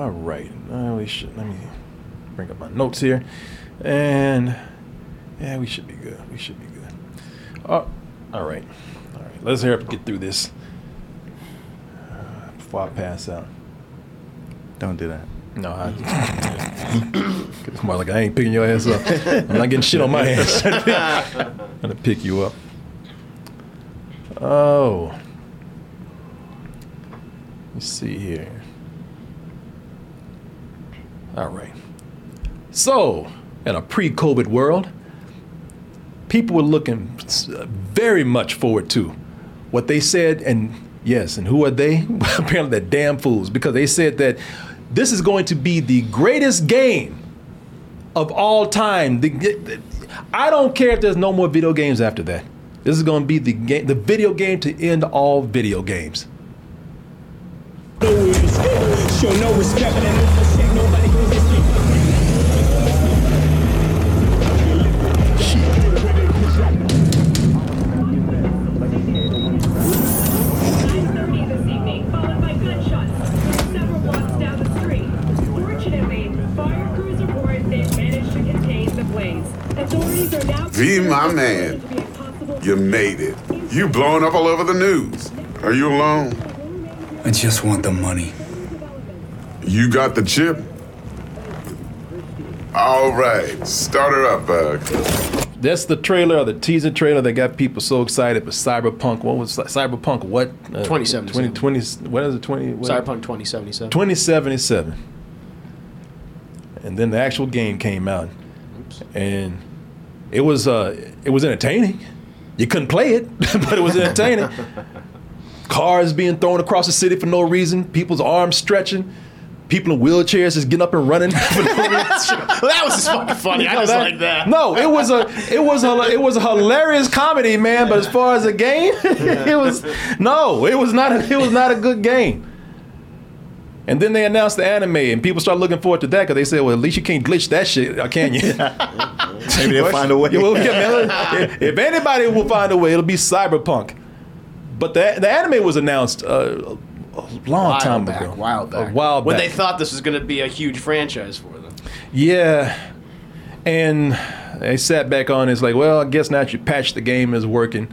All right. Uh, we should. Let me bring up my notes here, and yeah, we should be good. We should be good. Oh, all right. All right. Let's hurry up and get through this uh, before I pass out. Don't do that. No, I. It's more like I ain't picking your ass up. I'm not getting shit on my ass. I'm gonna pick you up. Oh. Let's see here. All right. So, in a pre-COVID world, people were looking uh, very much forward to what they said, and yes, and who are they? Apparently, they're damn fools because they said that this is going to be the greatest game of all time. The, the- I don't care if there's no more video games after that. This is going to be the game, the video game to end all video games. No my man, you made it. You blowing up all over the news. Are you alone? I just want the money. You got the chip? All right, start her up, Bug. That's the trailer or the teaser trailer that got people so excited. But Cyberpunk, what was Cyberpunk? What? Uh, 2077. 2020, what is it? 20? What? Cyberpunk 2077. 2077. And then the actual game came out, Oops. and it was uh, it was entertaining. You couldn't play it, but it was entertaining. Cars being thrown across the city for no reason. People's arms stretching. People in wheelchairs just getting up and running. for no reason. that was just fucking funny. I just that- like that. No, it was a it was a it was a hilarious comedy, man. But as far as a game, it was no, it was not a, it was not a good game. And then they announced the anime, and people start looking forward to that because they said, "Well, at least you can't glitch that shit, uh, can you?" Maybe they'll find a way. Yeah, well, yeah, man, if- if anybody will find a way, it'll be Cyberpunk. But the the anime was announced uh, a long While time back, ago, while back. a while When they thought this was going to be a huge franchise for them. Yeah. And they sat back on. It's like, well, I guess now you patch the game is working,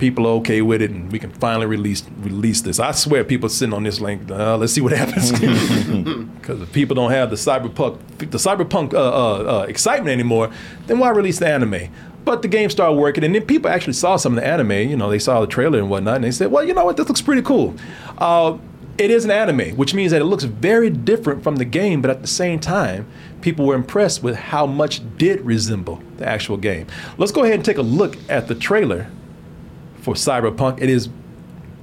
people are okay with it, and we can finally release release this. I swear, people sitting on this link. Uh, let's see what happens. Because if people don't have the cyberpunk the cyberpunk uh, uh, uh, excitement anymore, then why release the anime? But the game started working, and then people actually saw some of the anime. You know, they saw the trailer and whatnot, and they said, "Well, you know what? This looks pretty cool." Uh, it is an anime, which means that it looks very different from the game, but at the same time, people were impressed with how much did resemble the actual game. Let's go ahead and take a look at the trailer for Cyberpunk. It is,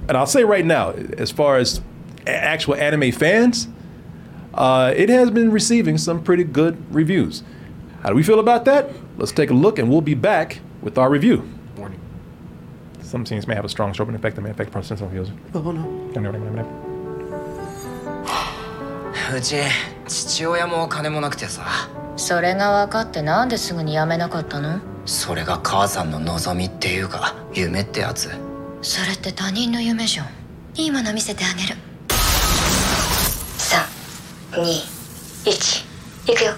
and I'll say right now, as far as a- actual anime fans, uh, it has been receiving some pretty good reviews. How do we feel about that? Let's take a look, and we'll be back with our review. Warning. Some scenes may have a strong strobe effect that may affect the process of users. Oh no. うち父親も金もなくてさそれが分かってなんですぐに辞めなかったの それが母さんの望みっていうか夢ってやつ。それって他人の夢じゃん。いいもの見せてあげる。321いくよ。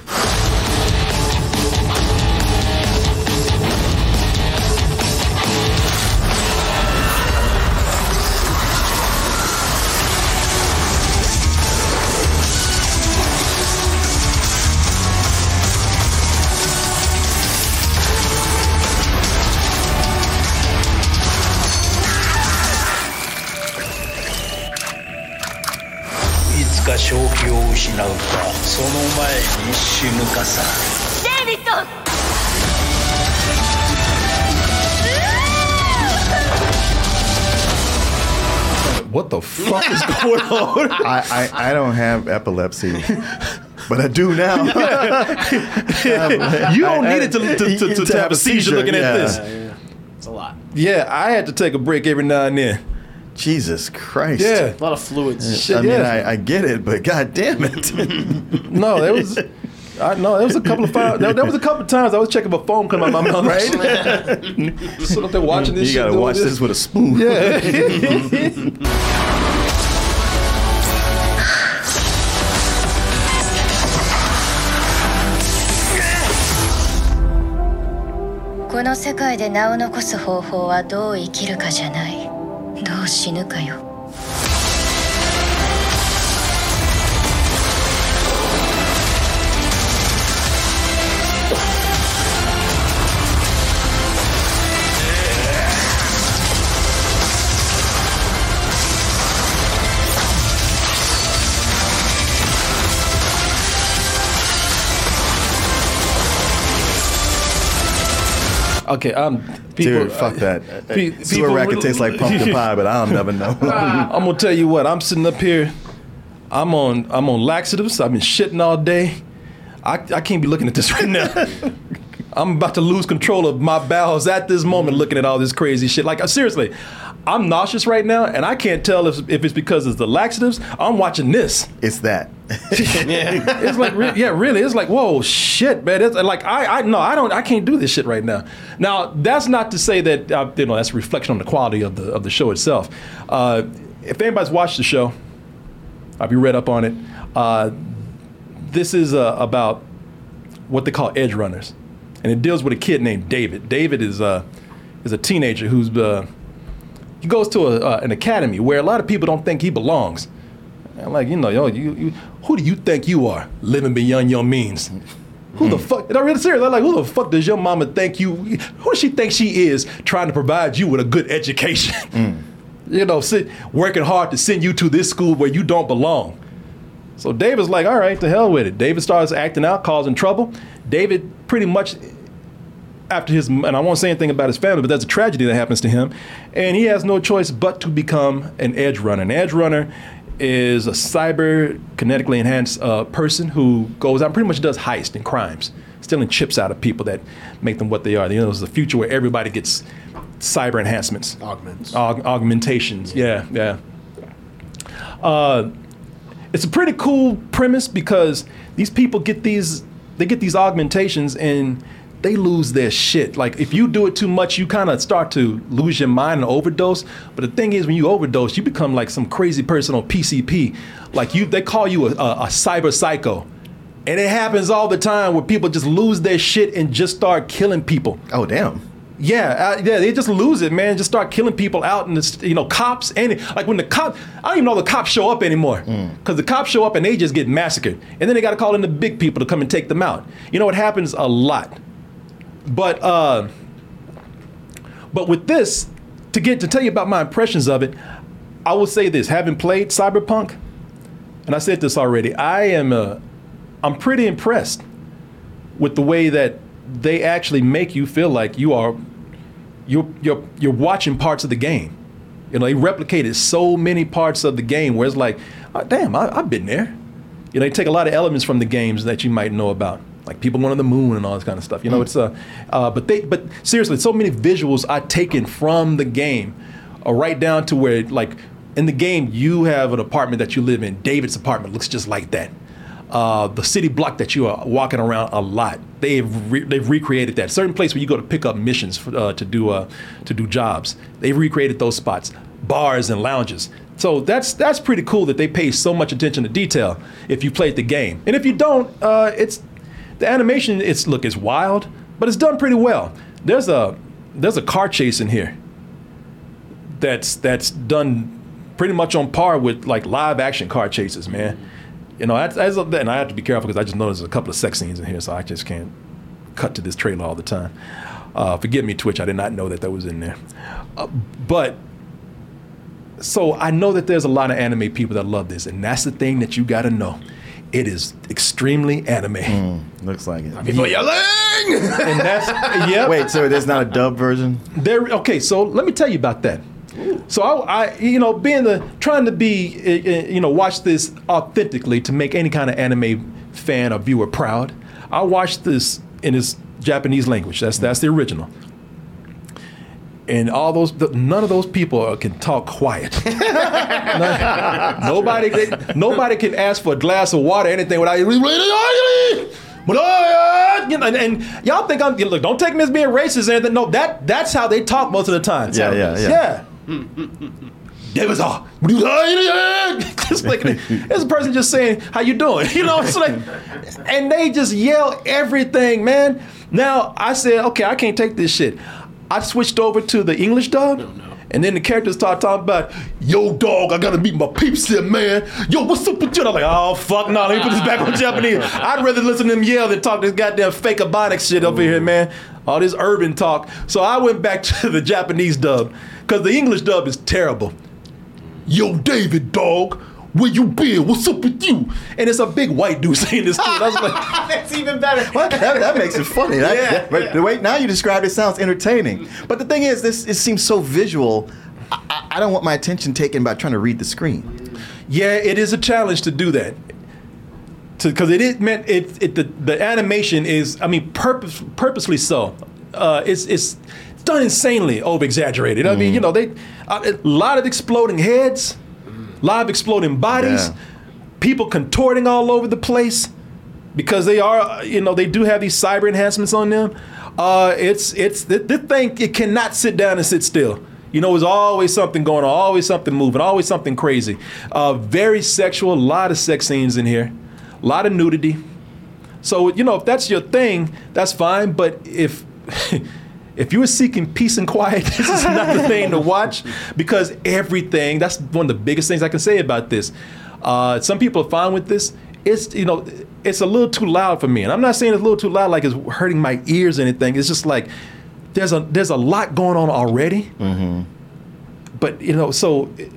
気を失うかその前に死ぬかさデイビッド What the fuck is going on? I, I, I don't have epilepsy, but I do now. you don't need it to, to, to, to, to have a seizure looking at yeah. this. It's a lot. Yeah, I had to take a break every now and then. Jesus Christ. Yeah. A lot of fluids. Shit, I mean, yeah. I, I, get it, but god damn it. no, there was. I know there was a couple of five, there, there, was a couple of times I was checking my phone coming out my mouth, right? Sitting up there watching this. You gotta watch this. with a spoon. Yeah. Yeah. この世界で名を残す方法はどう生きるかじゃないどう死ぬかよ。Okay, um, people, Dude, fuck that. pe- Sewer people- racket tastes like pumpkin pie, but I'll never know. I'm gonna tell you what. I'm sitting up here. I'm on. I'm on laxatives. I've been shitting all day. I, I can't be looking at this right now. I'm about to lose control of my bowels at this moment, looking at all this crazy shit. Like uh, seriously, I'm nauseous right now, and I can't tell if, if it's because it's the laxatives. I'm watching this. it's that. It's like, re- yeah, really. It's like, whoa, shit, man. It's like, I, I, no, I don't, I can't do this shit right now. Now, that's not to say that, uh, you know, that's a reflection on the quality of the of the show itself. Uh, if anybody's watched the show, I've you read up on it? Uh, this is uh, about what they call edge runners, and it deals with a kid named David. David is uh, is a teenager who's uh, he goes to a, uh, an academy where a lot of people don't think he belongs. And like, you know, yo, you, you, who do you think you are living beyond your means? Who the hmm. fuck? And I'm really serious. I'm like, who the fuck does your mama think you? Who does she think she is trying to provide you with a good education? Hmm. You know, sit, working hard to send you to this school where you don't belong. So David's like, all right, to hell with it. David starts acting out, causing trouble. David pretty much after his and I won't say anything about his family, but that's a tragedy that happens to him, and he has no choice but to become an edge runner. An edge runner is a cyber kinetically enhanced uh, person who goes out and pretty much does heist and crimes, stealing chips out of people that make them what they are. You know, it's a future where everybody gets cyber enhancements, Augments. aug- augmentations. Yeah, yeah. Uh, it's a pretty cool premise because these people get these they get these augmentations and they lose their shit. Like if you do it too much, you kind of start to lose your mind and overdose. But the thing is, when you overdose, you become like some crazy person on PCP. Like you, they call you a, a, a cyber psycho, and it happens all the time where people just lose their shit and just start killing people. Oh damn. Yeah, uh, yeah, they just lose it, man. Just start killing people out in the, you know, cops and like when the cop, I don't even know the cops show up anymore because the cops show up and they just get massacred, and then they got to call in the big people to come and take them out. You know, it happens a lot. But uh, but with this, to get to tell you about my impressions of it, I will say this: having played Cyberpunk, and I said this already, I am uh, I'm pretty impressed with the way that they actually make you feel like you are you're you're you're watching parts of the game. You know, they replicated so many parts of the game where it's like, oh, damn, I, I've been there. You know, they take a lot of elements from the games that you might know about, like people going to the moon and all this kind of stuff. You know, it's uh, uh, but they, but seriously, so many visuals are taken from the game, uh, right down to where like in the game you have an apartment that you live in. David's apartment looks just like that. Uh, the city block that you are walking around a lot, they've re- they've recreated that. Certain place where you go to pick up missions for, uh, to do uh, to do jobs, they've recreated those spots, bars and lounges. So that's that's pretty cool that they pay so much attention to detail if you played the game. And if you don't, uh, it's the animation. It's look, it's wild, but it's done pretty well. There's a there's a car chase in here that's that's done pretty much on par with like live action car chases, man. You know, as, as and I have to be careful because I just noticed a couple of sex scenes in here, so I just can't cut to this trailer all the time. Uh, forgive me, Twitch. I did not know that that was in there. Uh, but so I know that there's a lot of anime people that love this, and that's the thing that you got to know. It is extremely anime, Looks like it. People yelling! and that's yeah. Wait, so there's not a dub version? There. Okay, so let me tell you about that. So I, I, you know, being the trying to be, uh, uh, you know, watch this authentically to make any kind of anime fan or viewer proud. I watched this in its Japanese language. That's that's the original. And all those, the, none of those people can talk quiet. None- nobody, they, nobody can ask for a glass of water, or anything without you know, and, and y'all think I'm look. Don't take me as being racist or anything. No, that that's how they talk most of the time. Yeah, yeah, yeah. yeah. David's all, just like there's a person just saying, "How you doing?" You know, it's like, and they just yell everything, man. Now I said, okay, I can't take this shit. I switched over to the English dub. And then the characters start talking about, yo, dog, I gotta meet my peeps here, man. Yo, what's up with you? I'm like, oh, fuck no, let me put this back on Japanese. I'd rather listen to them yell than talk this goddamn fake ebonics shit over here, man. All this urban talk. So I went back to the Japanese dub, because the English dub is terrible. Yo, David, dog, where you been? What's up with you? And it's a big white dude saying this too. And I was like, That's even better. What? That, that makes it funny. That- Yeah, that- but yeah. the way now you describe it sounds entertaining. But the thing is, this it seems so visual. I, I- don't want my attention taken by trying to read the screen. Yeah, it is a challenge to do that. Because it is meant it, it the, the animation is I mean purpose purposely so. Uh, it's it's done insanely over exaggerated. I mean you know they a lot of exploding heads, of exploding bodies, Yeah. people contorting all over the place because they are you know they do have these cyber enhancements on them. Uh, it's it's this, this thing it cannot sit down and sit still. You know, there's always something going on, always something moving, always something crazy. Uh, very sexual, a lot of sex scenes in here, a lot of nudity. So you know, if that's your thing, that's fine. But if if you were seeking peace and quiet, this is not the thing to watch because everything. That's one of the biggest things I can say about this. Uh, some people are fine with this. It's you know, it's a little too loud for me, and I'm not saying it's a little too loud like it's hurting my ears or anything. It's just like there's a there's a lot going on already. But you know, so it,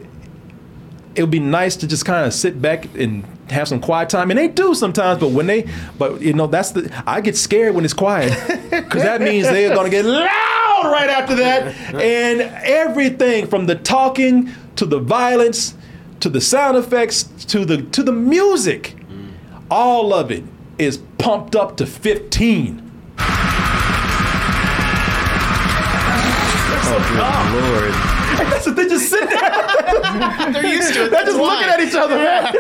it would be nice to just kind of sit back and have some quiet time, and they do sometimes. But when they, but you know, that's the I get scared when it's quiet because that means they're gonna get loud right after that, and everything from the talking to the violence to the sound effects to the to the music, all of it is pumped up to 15. Oh, good Lord. That's what they just sit there. They're used to it. They're just looking at each other, man.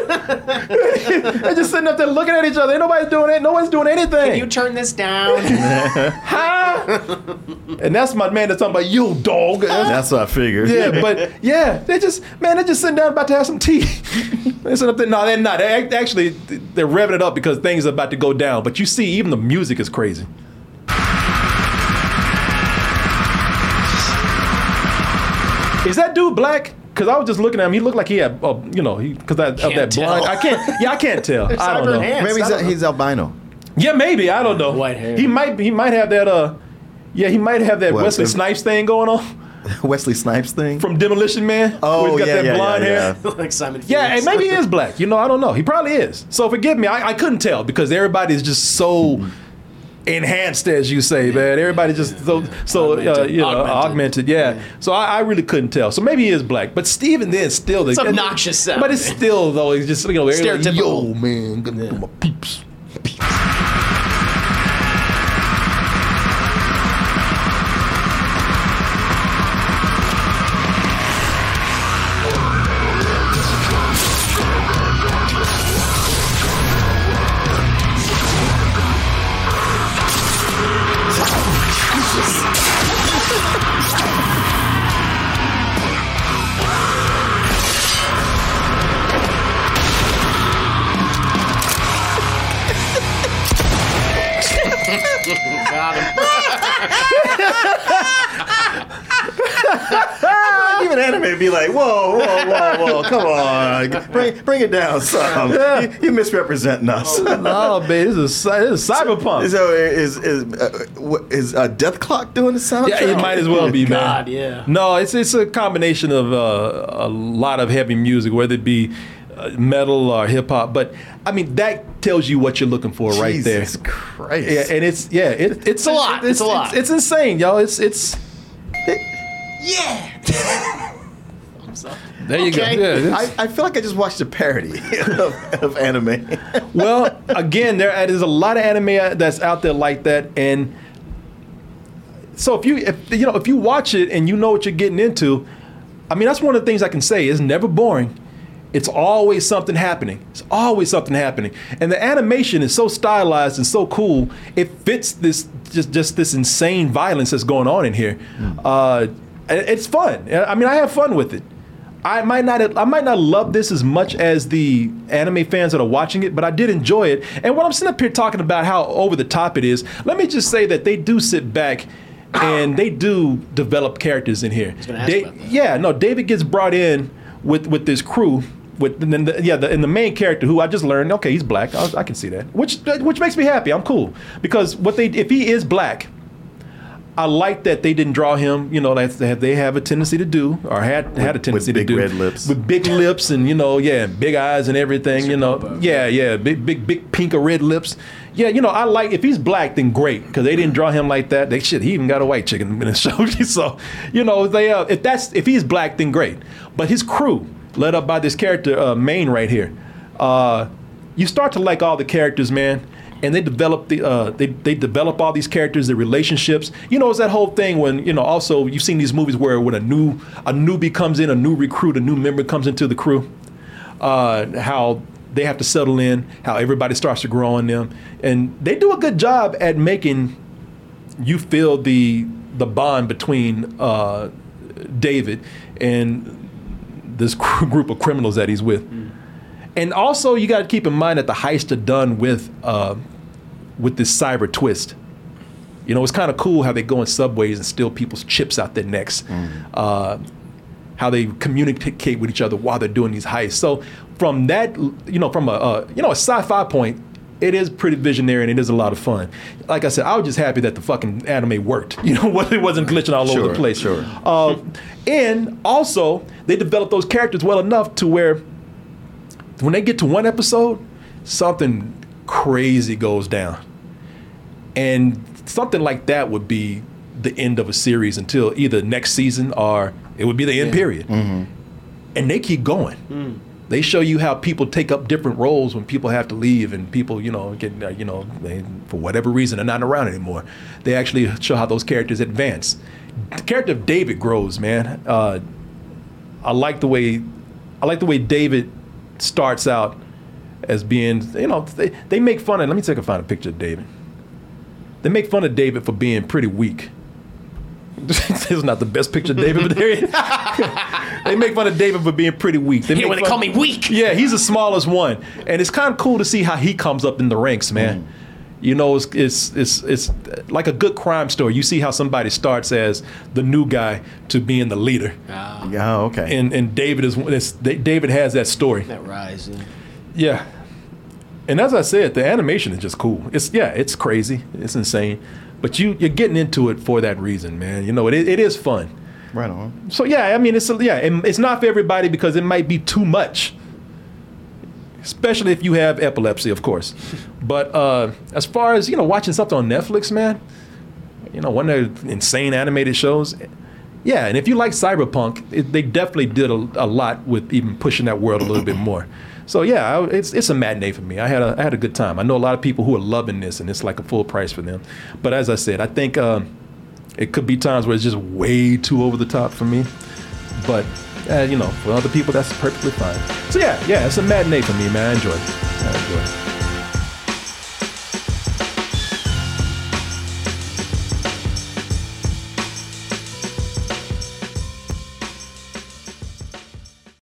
They're just sitting up there looking at each other. Ain't nobody doing it. No one's doing anything. Can you turn this down? Huh? and that's my man that's talking about you, dog. That's- That's what I figured. yeah, but yeah, they just man, they're just sitting down about to have some tea. they're sitting up there. No, they're not. They act- actually they're revving it up because things are about to go down. But you see, even the music is crazy. Is that dude black? Because I was just looking at him. He looked like he had, uh, you know, because that of Can't that blind. I can't. Yeah, I can't tell. I don't cyber know. enhanced. Maybe he's, don't know. he's albino. Yeah, maybe. I don't know. White hair. He might. He might have that. Uh, yeah, he might have that What, Wesley the- Snipes thing going on Wesley Snipes thing. from Demolition Man. oh where he's got yeah, that yeah, blonde yeah, hair. yeah. like Simon Yeah, Phoenix. and maybe he is black. You know, I don't know. He probably is. So forgive me. I, I couldn't tell because everybody's just so enhanced, as you say, man. Everybody just so so uh, you know augmented. Augmented. yeah. So I, I really couldn't tell. So maybe he is black, but Steven then still It's obnoxious But it's still though. He's just you know everybody like, Stereotypical. Yo, man, gonna do my peeps. Got on, bring bring it down some. You, you misrepresenting us. Oh man, this is cy- this is cyberpunk. So is is uh, what- is uh, Dethklok doing the soundtrack? Yeah, it might as well be, man. God, yeah. No, it's it's a combination of uh, a lot of heavy music, whether it be uh, metal or hip hop. But I mean, that tells you what you're looking for right there. Jesus Christ. Yeah, and it's yeah, it, it's, a lot. It's a lot. It's, it's insane, y'all. It's it's Yeah. there you Okay. go. Yeah, I, I feel like I just watched a parody of, of anime. well, again, there's a lot of anime that's out there like that, and so if you if you know if you watch it and you know what you're getting into, I mean that's one of the things I can say. It's never boring. It's always something happening. It's always something happening, and the animation is so stylized and so cool. It fits this just just this insane violence that's going on in here. Uh, it's fun. I mean, I have fun with it. I might not I might not love this as much as the anime fans that are watching it, but I did enjoy it. And when I'm sitting up here talking about how over the top it is, let me just say that they do sit back and they do develop characters in here. gonna ask They- about that. yeah, no, David gets brought in with with this crew. With and then the, yeah, the, and the main character who I just learned, okay, he's black. I, I can see that, which which makes me happy. I'm cool because what they if he is black, I like that they didn't draw him. You know, that they have, a tendency to do, or had had a tendency to do, red lips. with big lips and you know, yeah, big eyes and everything. You know, yeah, yeah, big big big pink or red lips. Yeah, you know, I like if he's black, then great because they didn't draw him like that. They shit, he even got a white chicken in the show. so, you know, they uh, if that's if he's black, then great. But his crew, led up by this character uh, Maine right here, uh, you start to like all the characters, man and they develop the uh, they they develop all these characters, the relationships. You know, it's that whole thing when you know. Also, you've seen these movies where when a new a newbie comes in, a new recruit, a new member comes into the crew, uh, how they have to settle in, how everybody starts to grow on them, and they do a good job at making you feel the the bond between uh, David and this group of criminals that he's with. And also, you got to keep in mind that the heists are done with uh, with this cyber twist. You know, it's kind of cool how they go in subways and steal people's chips out their necks. Uh, how they communicate with each other while they're doing these heists. So, from that, you know, from a uh, you know a sci-fi point, it is pretty visionary and it is a lot of fun. Like I said, I was just happy that the fucking anime worked. You know, it wasn't glitching all over the place. sure. Uh, and also, they developed those characters well enough to where when they get to one episode, something crazy goes down. And something like that would be the end of a series until either next season or it would be the end period. And they keep going. They show you how people take up different roles when people have to leave and people, you know, get, uh, you know, they, for whatever reason, are not around anymore. They actually show how those characters advance. The character of David grows, man. Uh, I like the way, I like the way David starts out as being, you know, they, they make fun of. Let me take a find a picture of David. They make fun of David for being pretty weak. this is not the best picture of David, but there he is. they make fun of David for being pretty weak. They Hey, when they call me weak. Yeah, he's the smallest one, and it's kind of cool to see how he comes up in the ranks, man. Mm. You know, it's, it's it's it's like a good crime story. You see how somebody starts as the new guy to being the leader, ah. Yeah, okay. and and David is David has that story. That rising. Yeah. And as I said, the animation is just cool. It's yeah, it's crazy. It's insane. But you you're getting into it for that reason, man. You know, it, it is fun. right on. So yeah, I mean it's yeah, and it's not for everybody because it might be too much. Especially if you have epilepsy, of course. But uh, as far as, you know, watching something on Netflix, man, you know, one of the insane animated shows, yeah, and if you like cyberpunk, it, they definitely did a, a lot with even pushing that world a little bit more. So yeah, I, it's it's a matinee for me. I had a I had a good time. I know a lot of people who are loving this, and it's like a full price for them. But as I said, I think um, it could be times where it's just way too over the top for me. But uh, you know, for other people, that's perfectly fine. So yeah, yeah, it's a matinee for me, man. I enjoy. I enjoy.